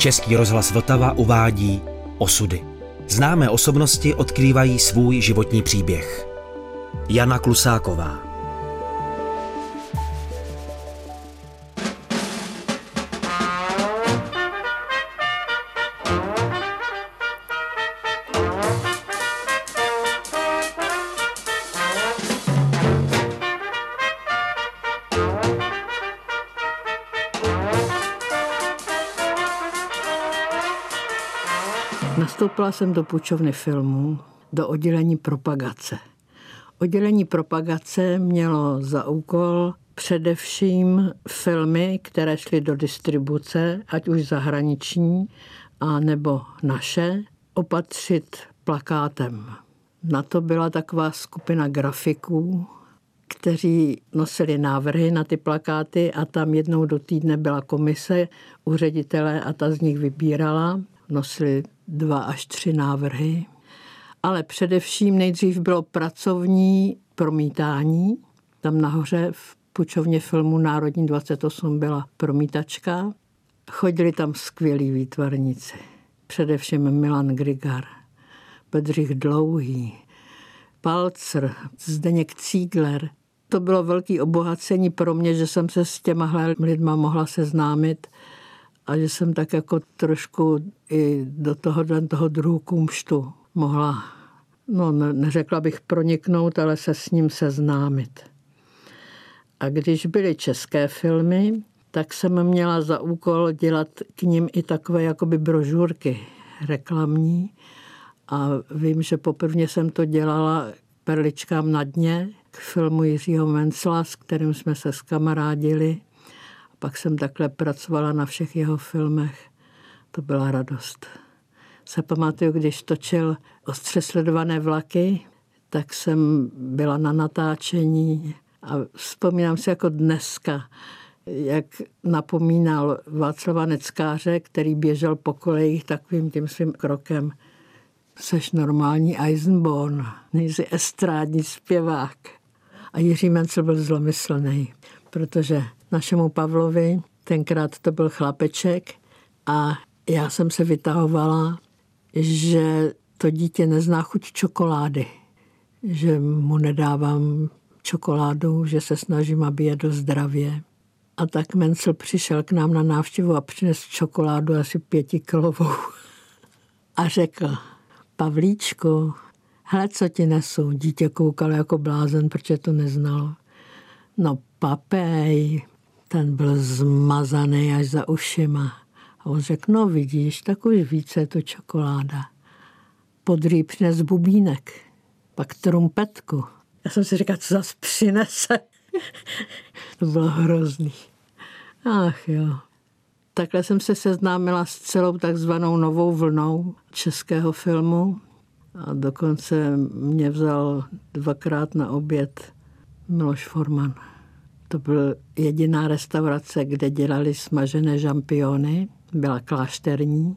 Český rozhlas Vltava uvádí Osudy. Známé osobnosti odkrývají svůj životní příběh. Jana Klusáková Nastoupila jsem do půjčovny filmů, do oddělení propagace. Oddělení propagace mělo za úkol především filmy, které šly do distribuce, ať už zahraniční, a nebo naše, opatřit plakátem. Na to byla taková skupina grafiků, kteří nosili návrhy na ty plakáty a tam jednou do týdne byla komise u ředitele a ta z nich vybírala. Nosili dva až tři návrhy, ale především nejdřív bylo pracovní promítání. Tam nahoře v pučovně filmu Národní 28 byla promítačka. Chodili tam skvělí výtvarníci. Především Milan Grigar, Bedřich Dlouhý, Palcer, Zdeněk Cígler. To bylo velké obohacení pro mě, že jsem se s těma lidma mohla seznámit a že jsem tak jako trošku i do toho, toho druhu kumštu mohla, no neřekla bych proniknout, ale se s ním seznámit. A když byly české filmy, tak jsem měla za úkol dělat k ním i takové jakoby brožurky reklamní. A vím, že poprvně jsem to dělala Perličkám na dně, k filmu Jiřího Mencla, s kterým jsme se skamarádili. Pak jsem takhle pracovala na všech jeho filmech. To byla radost. Se pamatuju, když točil ostře sledované vlaky, tak jsem byla na natáčení a vzpomínám si jako dneska, jak napomínal Václava Neckáře, který běžel po kolejích takovým tím svým krokem. Seš normální Eisenborn, nejsi estrádní zpěvák. A Jiří Mencel byl zlomyslný, protože našemu Pavlovi. Tenkrát to byl chlapeček a já jsem se vytahovala, že to dítě nezná chuť čokolády, že mu nedávám čokoládu, že se snažím, aby je do zdravě. A tak Mencel přišel k nám na návštěvu a přinesl čokoládu asi pětikilovou. A řekl, Pavlíčku, hele, co ti nesu? Dítě koukalo jako blázen, protože to neznalo. No papej, ten byl zmazaný až za ušima. A on řekl, no vidíš, tak už více je to čokoláda. Podrý přines bubínek, pak trumpetku. Já jsem si říkal, co zase přinese. to bylo hrozný. Ach jo. Takhle jsem se seznámila s celou takzvanou novou vlnou českého filmu. A dokonce mě vzal dvakrát na oběd Miloš Forman. To byl jediná restaurace, kde dělali smažené žampiony. Byla klášterní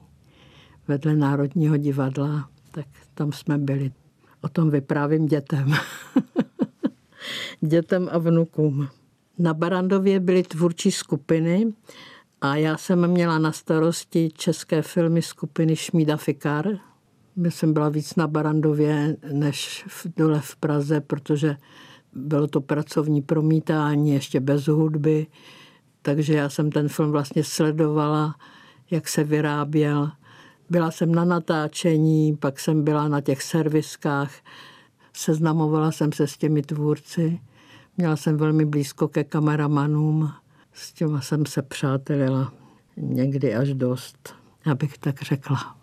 vedle Národního divadla, tak tam jsme byli. O tom vyprávím dětem. dětem a vnukům. Na Barandově byly tvůrčí skupiny a já jsem měla na starosti české filmy skupiny Šmída Fikar. Já jsem byla víc na Barandově než dole v Praze, protože bylo to pracovní promítání, ještě bez hudby, takže já jsem ten film vlastně sledovala, jak se vyráběl. Byla jsem na natáčení, pak jsem byla na těch serviskách, seznamovala jsem se s těmi tvůrci. Měla jsem velmi blízko ke kameramanům, s těma jsem se přátelila někdy až dost, abych tak řekla.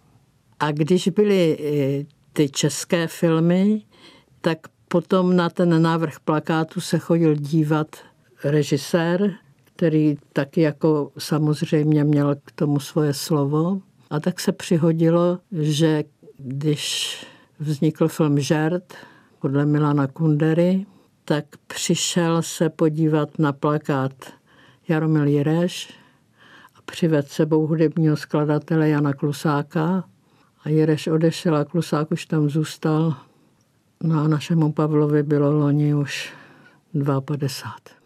A když byly eh, ty české filmy, tak Potom na ten návrh plakátu se chodil dívat režisér, který taky jako samozřejmě měl k tomu svoje slovo. A tak se přihodilo, že když vznikl film Žert podle Milana Kundery, tak přišel se podívat na plakát Jaromil Jireš a přived sebou hudebního skladatele Jana Klusáka. A Jireš odešel a Klusák už tam zůstal No a našemu Pavlovi bylo loni už 52.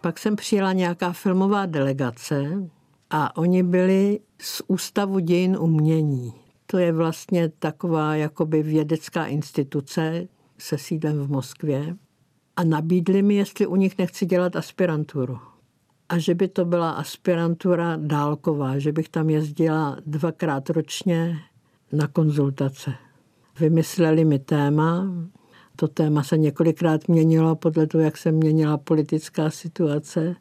Pak jsem přijela nějaká filmová delegace a oni byli z Ústavu dějin umění. To je vlastně taková jakoby vědecká instituce se sídlem v Moskvě. A nabídli mi, jestli u nich nechci dělat aspiranturu. A že by to byla aspirantura dálková, že bych tam jezdila dvakrát ročně na konzultace. Vymysleli mi téma, to téma se několikrát měnilo podle toho, jak se měnila politická situace.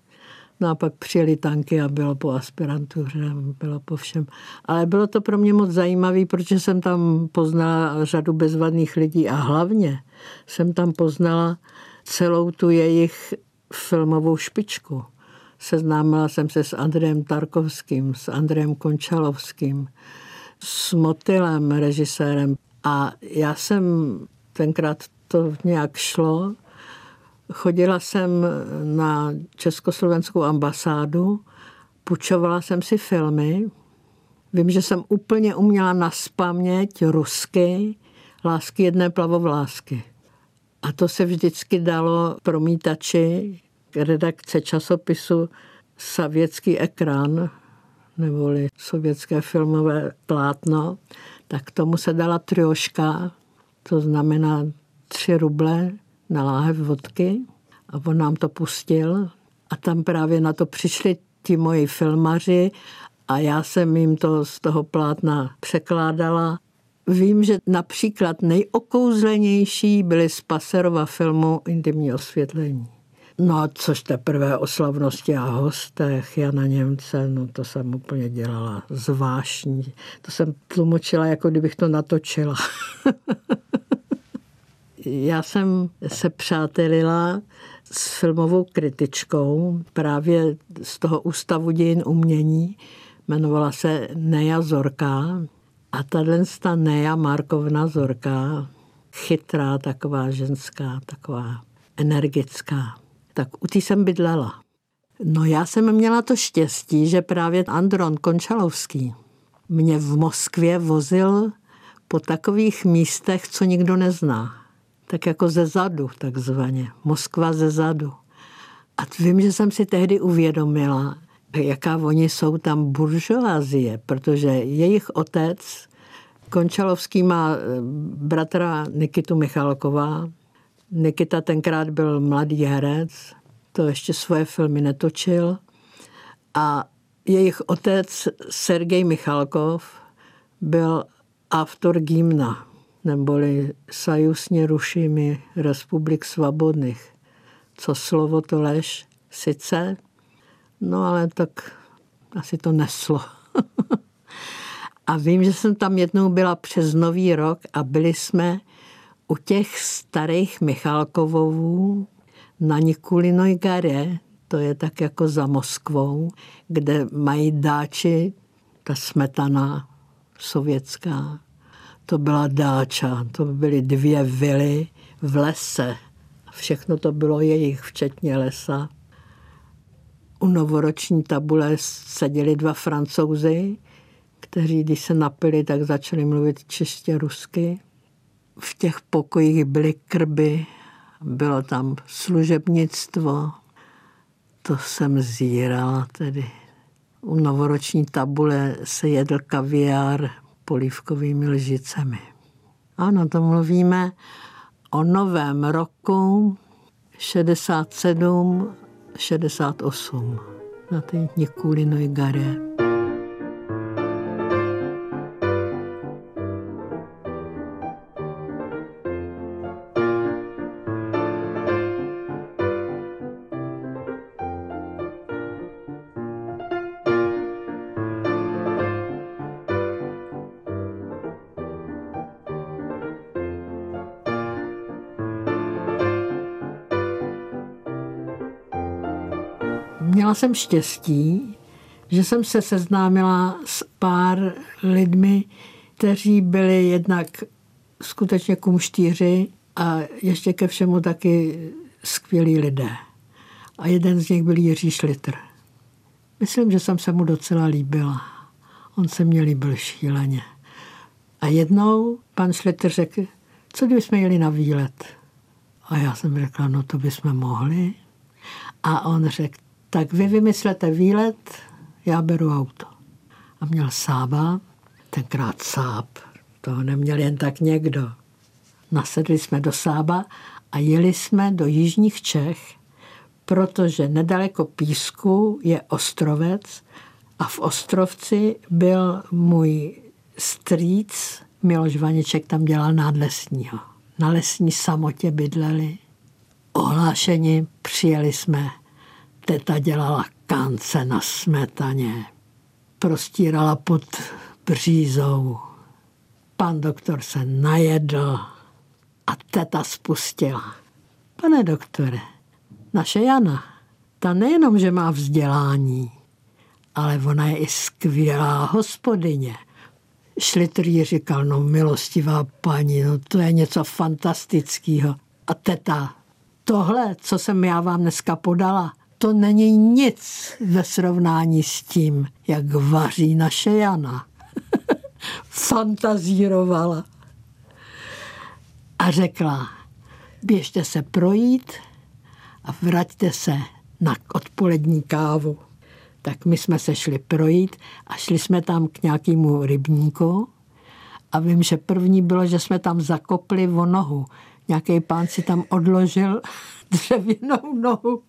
No a pak přijeli tanky a bylo po aspirantuře, bylo po všem. Ale bylo to pro mě moc zajímavé, protože jsem tam poznala řadu bezvadných lidí a hlavně jsem tam poznala celou tu jejich filmovou špičku. Seznámila jsem se s Andrejem Tarkovským, s Andrejem Končalovským, s Motylem, režisérem. A já jsem tenkrát to nějak šlo. Chodila jsem na československou ambasádu, půjčovala jsem si filmy. Vím, že jsem úplně uměla na spaměť rusky, lásky jedné plavovlásky. A to se vždycky dalo promítači redakce časopisu Sovětský ekran, neboli sovětské filmové plátno, tak tomu se dala trioška, to znamená tři ruble na láhev vodky a on nám to pustil a tam právě na to přišli ti moji filmaři a já jsem jim to z toho plátna překládala. Vím, že například nejokouzlenější byly z Paserova filmu Intimní osvětlení. No a což teprve o slavnosti a hostech Jana Němce, no to jsem úplně dělala zvláštní. To jsem tlumočila, jako kdybych to natočila. Já jsem se přátelila s filmovou kritičkou právě z toho Ústavu dějin umění. Jmenovala se Neja Zorka. A tahle ta Neja Markovna Zorka, chytrá, taková ženská, taková energická, tak u té jsem bydlela. No já jsem měla to štěstí, že právě Andron Končalovský mě v Moskvě vozil po takových místech, co nikdo nezná tak jako ze zadu, takzvaně. Moskva ze zadu. A vím, že jsem si tehdy uvědomila, jaká oni jsou tam buržoázie, protože jejich otec, Končalovský má eh, bratra Nikitu Michalková. Nikita tenkrát byl mladý herec, to ještě svoje filmy netočil. A jejich otec Sergej Michalkov byl autor gimna, neboli Sajus nerušími republik svobodných. Co slovo to lež? Sice, no ale tak asi to neslo. a vím, že jsem tam jednou byla přes Nový rok a byli jsme u těch starých Michalkovovů na Nikulinoj Gare, to je tak jako za Moskvou, kde mají dáči, ta smetana sovětská, to byla dáča, to byly dvě vily v lese. Všechno to bylo jejich, včetně lesa. U novoroční tabule seděli dva francouzi, kteří, když se napili, tak začali mluvit čistě rusky. V těch pokojích byly krby, bylo tam služebnictvo. To jsem zírala tedy. U novoroční tabule se jedl kaviár, polívkovými lžicemi. Ano, to mluvíme o novém roku 67, 68 na té Nikulinoj gare. Jsem štěstí, že jsem se seznámila s pár lidmi, kteří byli jednak skutečně kumštíři a ještě ke všemu taky skvělí lidé. A jeden z nich byl Jiří Šlitr. Myslím, že jsem se mu docela líbila. On se mě líbil šíleně. A jednou pan Šlitr řekl, co kdybychom jeli na výlet? A já jsem řekla, no to bychom mohli. A on řekl, tak vy vymyslete výlet, já beru auto. A měl Sába, tenkrát Sáb, toho neměl jen tak někdo. Nasedli jsme do Sába a jeli jsme do jižních Čech, protože nedaleko Písku je ostrovec a v Ostrovci byl můj strýc Miloš Vaniček, tam dělal nádlesního. Na lesní samotě bydleli. Ohlášení přijeli jsme. Teta dělala kance na smetaně. Prostírala pod břízou. Pan doktor se najedl a teta spustila. Pane doktore, naše Jana, ta nejenom, že má vzdělání, ale ona je i skvělá hospodyně. Šlitr říkal, no milostivá paní, no to je něco fantastického. A teta, tohle, co jsem já vám dneska podala, to není nic ve srovnání s tím, jak vaří naše Jana. Fantazírovala. A řekla, běžte se projít a vraťte se na odpolední kávu. Tak my jsme se šli projít a šli jsme tam k nějakému rybníku a vím, že první bylo, že jsme tam zakopli o nohu. Nějaký pán si tam odložil dřevěnou nohu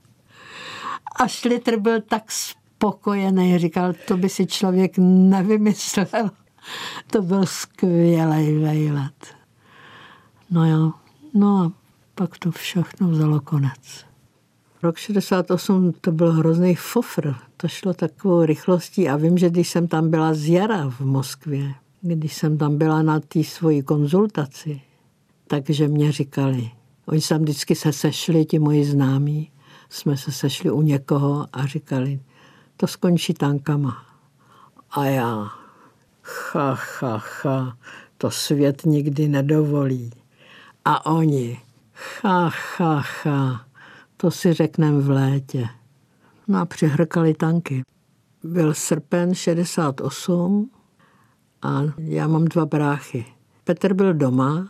a šlitr byl tak spokojený, říkal, to by si člověk nevymyslel. To byl skvělý vejlet. No jo, no a pak to všechno vzalo konec. Rok 68 to byl hrozný fofr. To šlo takovou rychlostí a vím, že když jsem tam byla z jara v Moskvě, když jsem tam byla na té svoji konzultaci, takže mě říkali, oni tam vždycky se sešli, ti moji známí, jsme se sešli u někoho a říkali, to skončí tankama. A já, cha, cha, cha, to svět nikdy nedovolí. A oni, cha, cha, cha, to si řekneme v létě. No a přihrkali tanky. Byl srpen 68 a já mám dva bráchy. Petr byl doma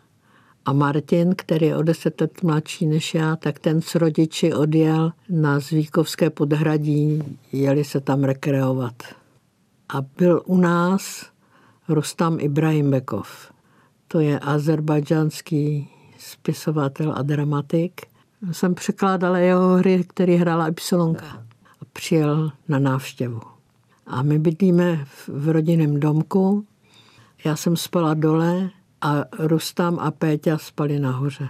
a Martin, který je o deset let mladší než já, tak ten s rodiči odjel na Zvíkovské podhradí, jeli se tam rekreovat. A byl u nás Rustam Ibrahimbekov. To je azerbajdžanský spisovatel a dramatik. Jsem překládala jeho hry, který hrála Ypsilonka. A přijel na návštěvu. A my bydlíme v rodinném domku. Já jsem spala dole a Rustam a Péťa spali nahoře.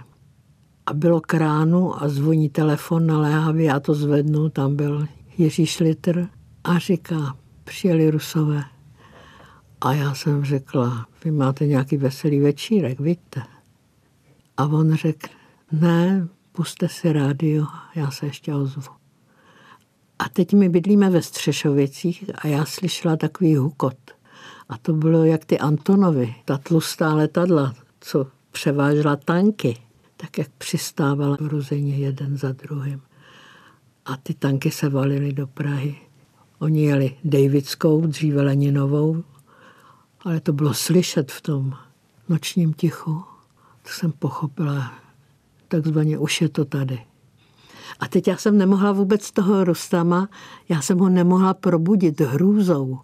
A bylo kránu a zvoní telefon naléhavý, já to zvednu, tam byl Jiří Šlitr a říká, přijeli Rusové. A já jsem řekla, vy máte nějaký veselý večírek, vidíte? A on řekl, ne, puste si rádio, já se ještě ozvu. A teď my bydlíme ve Střešovicích a já slyšela takový hukot. A to bylo jak ty Antonovy, ta tlustá letadla, co převážela tanky, tak jak přistávala v Ruzeně jeden za druhým. A ty tanky se valily do Prahy. Oni jeli Davidskou, dříve Leninovou, ale to bylo slyšet v tom nočním tichu. To jsem pochopila, takzvaně už je to tady. A teď já jsem nemohla vůbec toho Rustama, já jsem ho nemohla probudit hrůzou.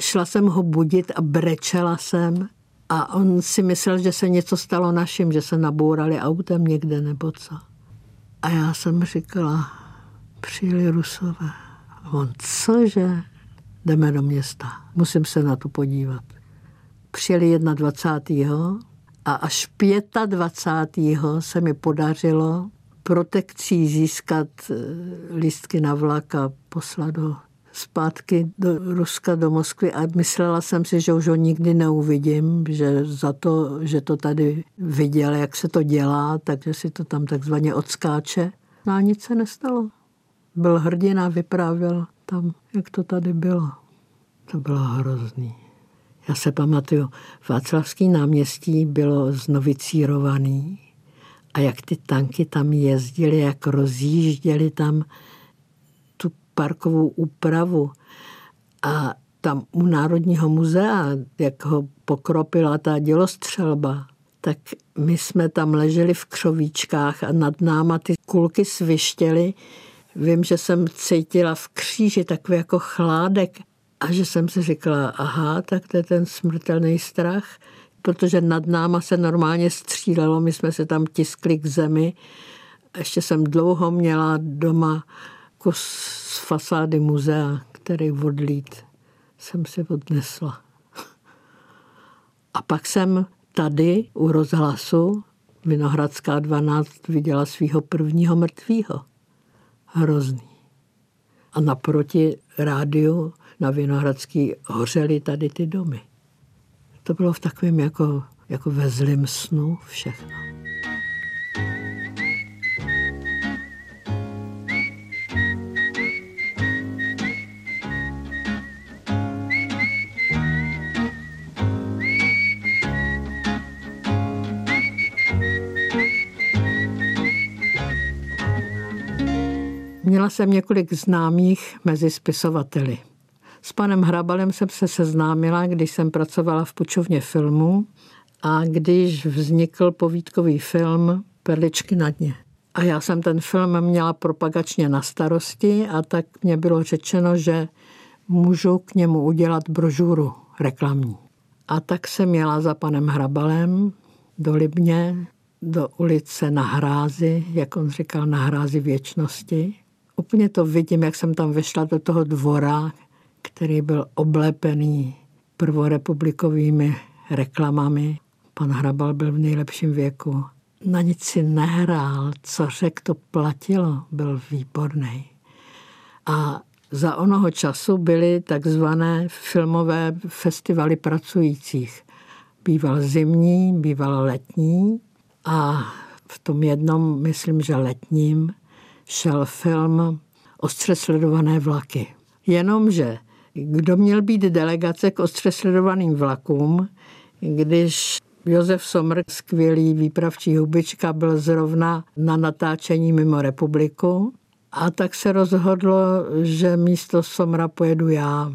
Šla jsem ho budit a brečela jsem a on si myslel, že se něco stalo našim, že se nabourali autem někde nebo co. A já jsem říkala, přijeli Rusové. A on, cože? Jdeme do města, musím se na to podívat. Přijeli 21. a až 25. se mi podařilo protekcí získat eh, lístky na vlak a poslat ho zpátky do Ruska, do Moskvy a myslela jsem si, že už ho nikdy neuvidím, že za to, že to tady viděl, jak se to dělá, takže si to tam takzvaně odskáče. No a nic se nestalo. Byl hrdina, vyprávěl tam, jak to tady bylo. To bylo hrozný. Já se pamatuju, Václavský náměstí bylo znovicírovaný a jak ty tanky tam jezdily, jak rozjížděly tam parkovou úpravu a tam u Národního muzea, jak ho pokropila ta dělostřelba, tak my jsme tam leželi v křovíčkách a nad náma ty kulky svištěly vím, že jsem cítila v kříži takový jako chládek a že jsem si říkala, aha, tak to je ten smrtelný strach, protože nad náma se normálně střílelo, my jsme se tam tiskli k zemi. Ještě jsem dlouho měla doma kus z fasády muzea, který odlít jsem si odnesla. A pak jsem tady u rozhlasu Vinohradská 12 viděla svého prvního mrtvého. Hrozný. A naproti rádiu na Vinohradský hořely tady ty domy. To bylo v takovém jako, jako ve zlém snu všechno. Jsem několik známých mezi spisovateli. S panem Hrabalem jsem se seznámila, když jsem pracovala v Pučovně filmu a když vznikl povídkový film Perličky na dně. A já jsem ten film měla propagačně na starosti a tak mě bylo řečeno, že můžu k němu udělat brožuru reklamní. A tak jsem měla za panem Hrabalem do Libně, do ulice na hrázi, jak on říkal, na hrázi věčnosti. Úplně to vidím, jak jsem tam vešla do toho dvora, který byl oblepený prvorepublikovými reklamami. Pan Hrabal byl v nejlepším věku. Na nic si nehrál, co řekl, to platilo, byl výborný. A za onoho času byly takzvané filmové festivaly pracujících. Býval zimní, býval letní a v tom jednom, myslím, že letním, šel film Ostře sledované vlaky. Jenomže kdo měl být delegace k ostře sledovaným vlakům, když Josef Somr, skvělý výpravčí hubička, byl zrovna na natáčení mimo republiku a tak se rozhodlo, že místo Somra pojedu já.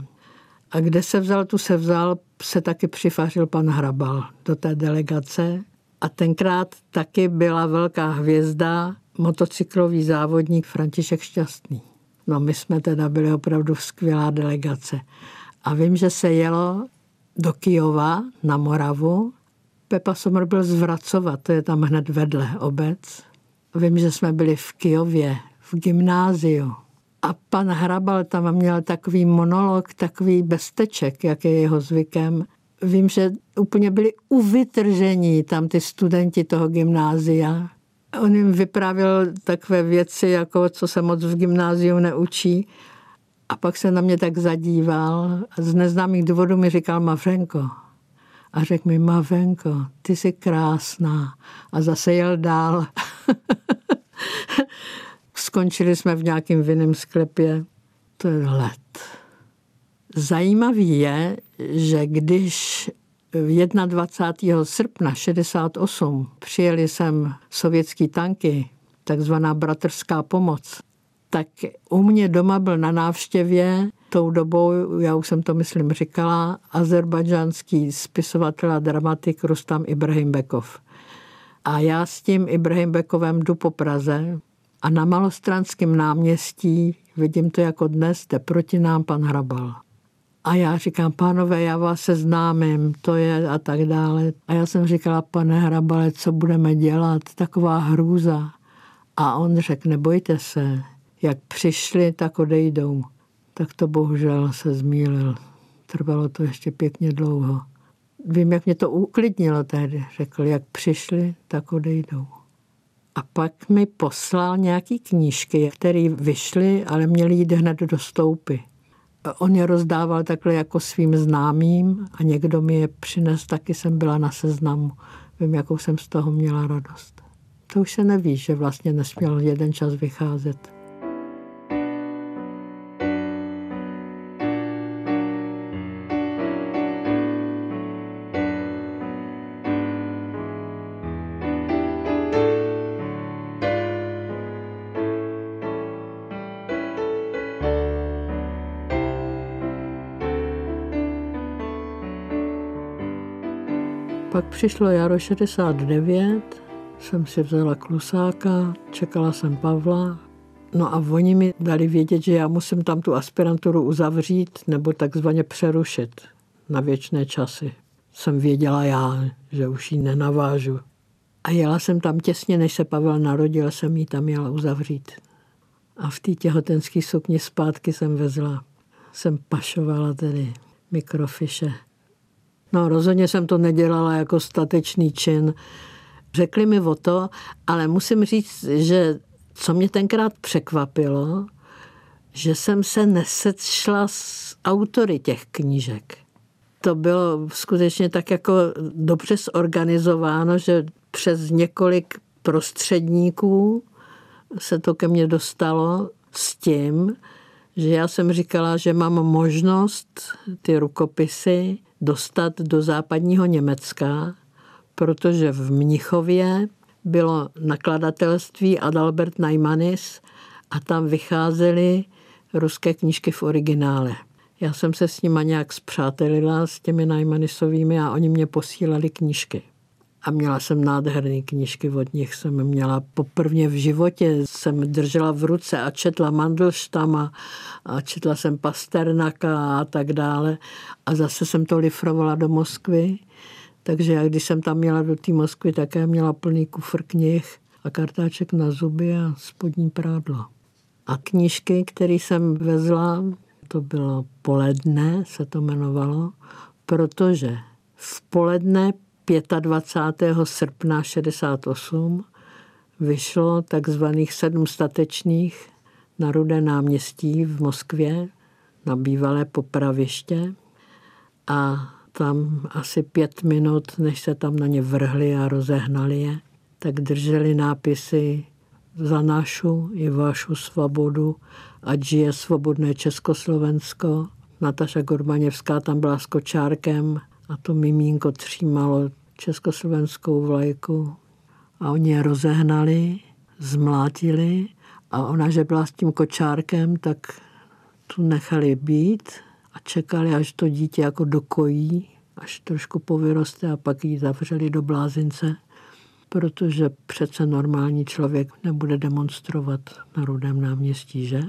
A kde se vzal, tu se vzal, se taky přifařil pan Hrabal do té delegace. A tenkrát taky byla velká hvězda motocyklový závodník František Šťastný. No my jsme teda byli opravdu skvělá delegace. A vím, že se jelo do Kijova na Moravu. Pepa Somr byl z Vracova, to je tam hned vedle obec. Vím, že jsme byli v Kijově, v gymnáziu. A pan Hrabal tam měl takový monolog, takový bezteček, jak je jeho zvykem. Vím, že úplně byli uvytržení tam ty studenti toho gymnázia, On jim vyprávěl takové věci, jako co se moc v gymnáziu neučí. A pak se na mě tak zadíval a z neznámých důvodů mi říkal Mavřenko. A řekl mi, Mavenko, ty jsi krásná. A zase jel dál. Skončili jsme v nějakém vinném sklepě. To je let. Zajímavý je, že když 21. srpna 68 přijeli sem sovětský tanky, takzvaná bratrská pomoc, tak u mě doma byl na návštěvě tou dobou, já už jsem to myslím říkala, azerbajdžanský spisovatel a dramatik Rustam Ibrahimbekov. A já s tím Ibrahimbekovem jdu po Praze a na Malostranském náměstí, vidím to jako dnes, jde proti nám pan Hrabal. A já říkám, pánové, já vás seznámím, to je a tak dále. A já jsem říkala, pane Hrabale, co budeme dělat, taková hrůza. A on řekl, nebojte se, jak přišli, tak odejdou. Tak to bohužel se zmílil. Trvalo to ještě pěkně dlouho. Vím, jak mě to uklidnilo tehdy. Řekl, jak přišli, tak odejdou. A pak mi poslal nějaký knížky, které vyšly, ale měly jít hned do stoupy. On je rozdával takhle jako svým známým a někdo mi je přines, taky jsem byla na seznamu. Vím, jakou jsem z toho měla radost. To už se neví, že vlastně nesměl jeden čas vycházet. Přišlo jaro 69, jsem si vzala klusáka, čekala jsem Pavla. No a oni mi dali vědět, že já musím tam tu aspiranturu uzavřít nebo takzvaně přerušit na věčné časy. Jsem věděla já, že už ji nenavážu. A jela jsem tam těsně, než se Pavel narodil, jsem ji tam jela uzavřít. A v té těhotenské sukni zpátky jsem vezla. Jsem pašovala tedy mikrofiše. No rozhodně jsem to nedělala jako statečný čin. Řekli mi o to, ale musím říct, že co mě tenkrát překvapilo, že jsem se nesečla s autory těch knížek. To bylo skutečně tak jako dobře zorganizováno, že přes několik prostředníků se to ke mně dostalo s tím, že já jsem říkala, že mám možnost ty rukopisy dostat do západního Německa, protože v Mnichově bylo nakladatelství Adalbert Neimanis a tam vycházely ruské knížky v originále. Já jsem se s nima nějak zpřátelila, s těmi Neimanisovými a oni mě posílali knížky. A měla jsem nádherné knížky od nich. Jsem měla poprvně v životě, jsem držela v ruce a četla Mandelštama a četla jsem Pasternaka a tak dále. A zase jsem to lifrovala do Moskvy. Takže já, když jsem tam měla do té Moskvy, také měla plný kufr knih a kartáček na zuby a spodní prádlo. A knížky, které jsem vezla, to bylo Poledne, se to jmenovalo, protože v poledne 25. srpna 68 vyšlo takzvaných sedm statečných na Rudé náměstí v Moskvě, na bývalé popraviště. A tam asi pět minut, než se tam na ně vrhli a rozehnali je, tak drželi nápisy za našu i vašu svobodu, ať žije svobodné Československo. Nataša Gorbaněvská tam byla s kočárkem a to mimínko třímalo československou vlajku a oni je rozehnali, zmlátili a ona, že byla s tím kočárkem, tak tu nechali být a čekali, až to dítě jako dokojí, až trošku povyroste a pak ji zavřeli do blázince, protože přece normální člověk nebude demonstrovat na Rudém náměstí, že?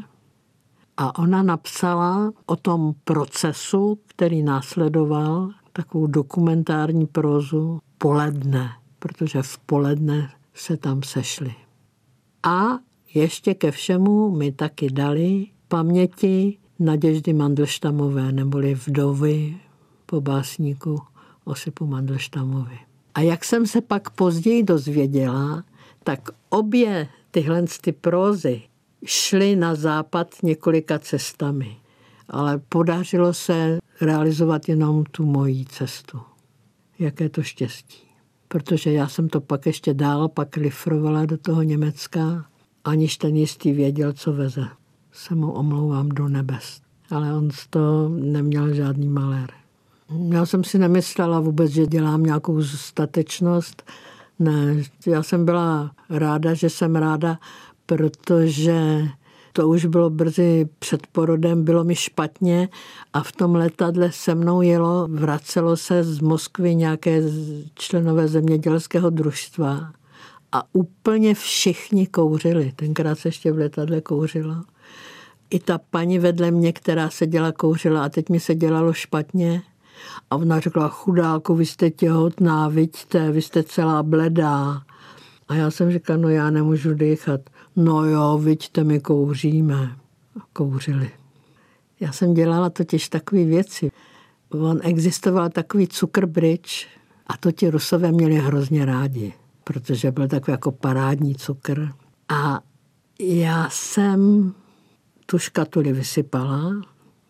A ona napsala o tom procesu, který následoval, takovou dokumentární prózu poledne, protože v poledne se tam sešli. A ještě ke všemu mi taky dali paměti Naděždy Mandelštamové, neboli vdovy po básníku Osipu Mandelštamovi. A jak jsem se pak později dozvěděla, tak obě tyhle ty prózy šly na západ několika cestami. Ale podařilo se realizovat jenom tu mojí cestu. Jaké to štěstí. Protože já jsem to pak ještě dál pak lifrovala do toho Německa, aniž ten jistý věděl, co veze. Se mu omlouvám do nebes. Ale on z toho neměl žádný malér. Já jsem si nemyslela vůbec, že dělám nějakou statečnost. Ne, já jsem byla ráda, že jsem ráda, protože to už bylo brzy před porodem, bylo mi špatně a v tom letadle se mnou jelo, vracelo se z Moskvy nějaké členové zemědělského družstva a úplně všichni kouřili. Tenkrát se ještě v letadle kouřilo. I ta paní vedle mě, která seděla, kouřila a teď mi se dělalo špatně. A ona řekla, chudáku, vy jste těhotná, vidíte, vy jste celá bledá. A já jsem říkala, no já nemůžu dýchat. No jo, vidíte, my kouříme. A kouřili. Já jsem dělala totiž takové věci. On existoval takový cukr bridge a to ti rusové měli hrozně rádi, protože byl takový jako parádní cukr. A já jsem tu škatuli vysypala,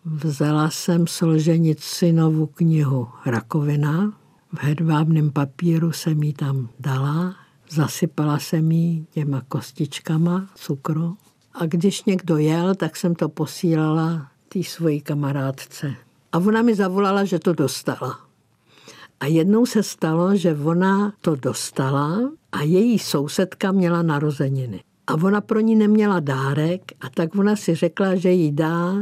vzala jsem Solženicinovu knihu Rakovina, v hedvábném papíru jsem ji tam dala Zasypala jsem jí těma kostičkama cukru a když někdo jel, tak jsem to posílala té svojí kamarádce. A ona mi zavolala, že to dostala. A jednou se stalo, že ona to dostala a její sousedka měla narozeniny. A ona pro ní neměla dárek a tak ona si řekla, že jí dá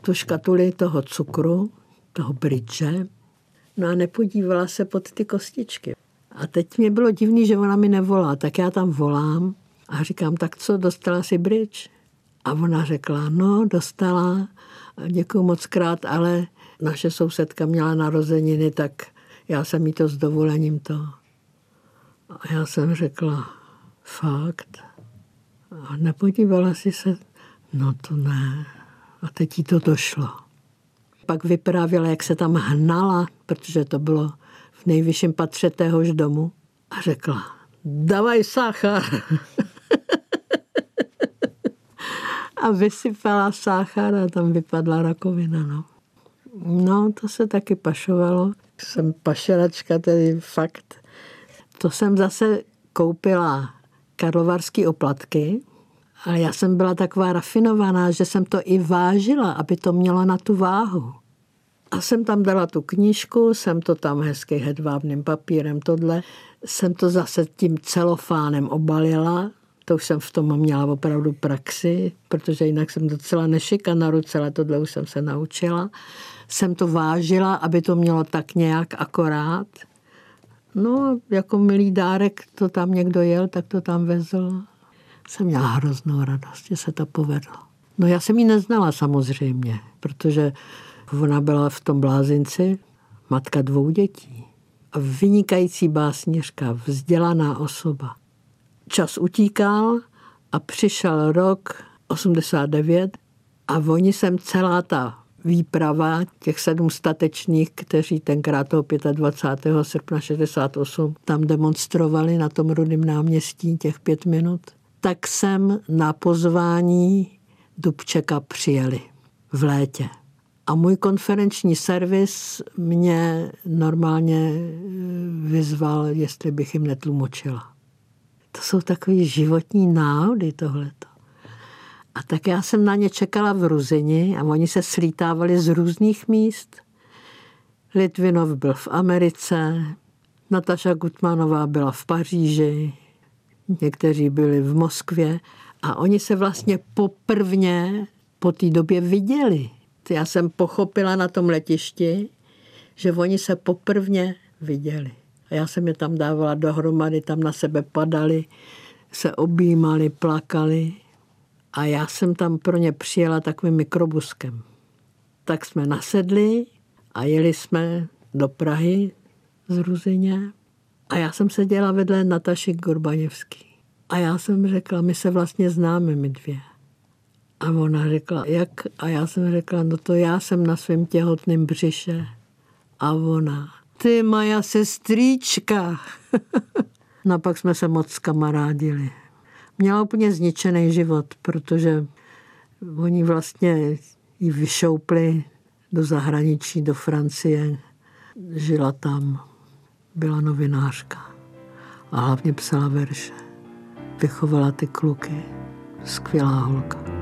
tu škatuli toho cukru, toho bridge. No a nepodívala se pod ty kostičky. A teď mě bylo divný, že ona mi nevolá, tak já tam volám a říkám, tak co, dostala si bridge? A ona řekla, no, dostala, děkuji moc krát, ale naše sousedka měla narozeniny, tak já jsem jí to s dovolením to. A já jsem řekla, fakt? A nepodívala si se, no to ne. A teď jí to došlo. Pak vyprávěla, jak se tam hnala, protože to bylo v nejvyšším patře téhož domu. A řekla, davaj sáchar. a vysypala sáchar a tam vypadla rakovina. No. no, to se taky pašovalo. Jsem pašeračka, tedy fakt. To jsem zase koupila karlovarský oplatky, ale já jsem byla taková rafinovaná, že jsem to i vážila, aby to mělo na tu váhu. A jsem tam dala tu knížku, jsem to tam hezky hedvábným papírem, tohle. Jsem to zase tím celofánem obalila, to už jsem v tom měla opravdu praxi, protože jinak jsem docela nešika na ruce, ale tohle už jsem se naučila. Jsem to vážila, aby to mělo tak nějak akorát. No, jako milý dárek to tam někdo jel, tak to tam vezl. Jsem měla hroznou radost, že se to povedlo. No já jsem ji neznala samozřejmě, protože ona byla v tom blázinci matka dvou dětí. Vynikající básnířka, vzdělaná osoba. Čas utíkal a přišel rok 89 a oni jsem celá ta výprava těch sedm statečných, kteří tenkrát toho 25. srpna 68 tam demonstrovali na tom rudém náměstí těch pět minut, tak jsem na pozvání Dubčeka přijeli v létě. A můj konferenční servis mě normálně vyzval, jestli bych jim netlumočila. To jsou takové životní náhody tohleto. A tak já jsem na ně čekala v Ruzini a oni se slítávali z různých míst. Litvinov byl v Americe, Nataša Gutmanová byla v Paříži, někteří byli v Moskvě a oni se vlastně poprvně po té době viděli. Já jsem pochopila na tom letišti, že oni se poprvně viděli. A já jsem je tam dávala dohromady, tam na sebe padali, se objímali, plakali. A já jsem tam pro ně přijela takovým mikrobuskem. Tak jsme nasedli a jeli jsme do Prahy z Ruzině. A já jsem seděla vedle Nataši Gorbaněvský. A já jsem řekla, my se vlastně známe, my dvě. A ona řekla, jak? A já jsem řekla, no to já jsem na svém těhotném břiše. A ona, ty moja sestříčka. no pak jsme se moc kamarádili měla úplně zničený život, protože oni vlastně ji vyšoupli do zahraničí, do Francie. Žila tam, byla novinářka a hlavně psala verše. Vychovala ty kluky. Skvělá holka.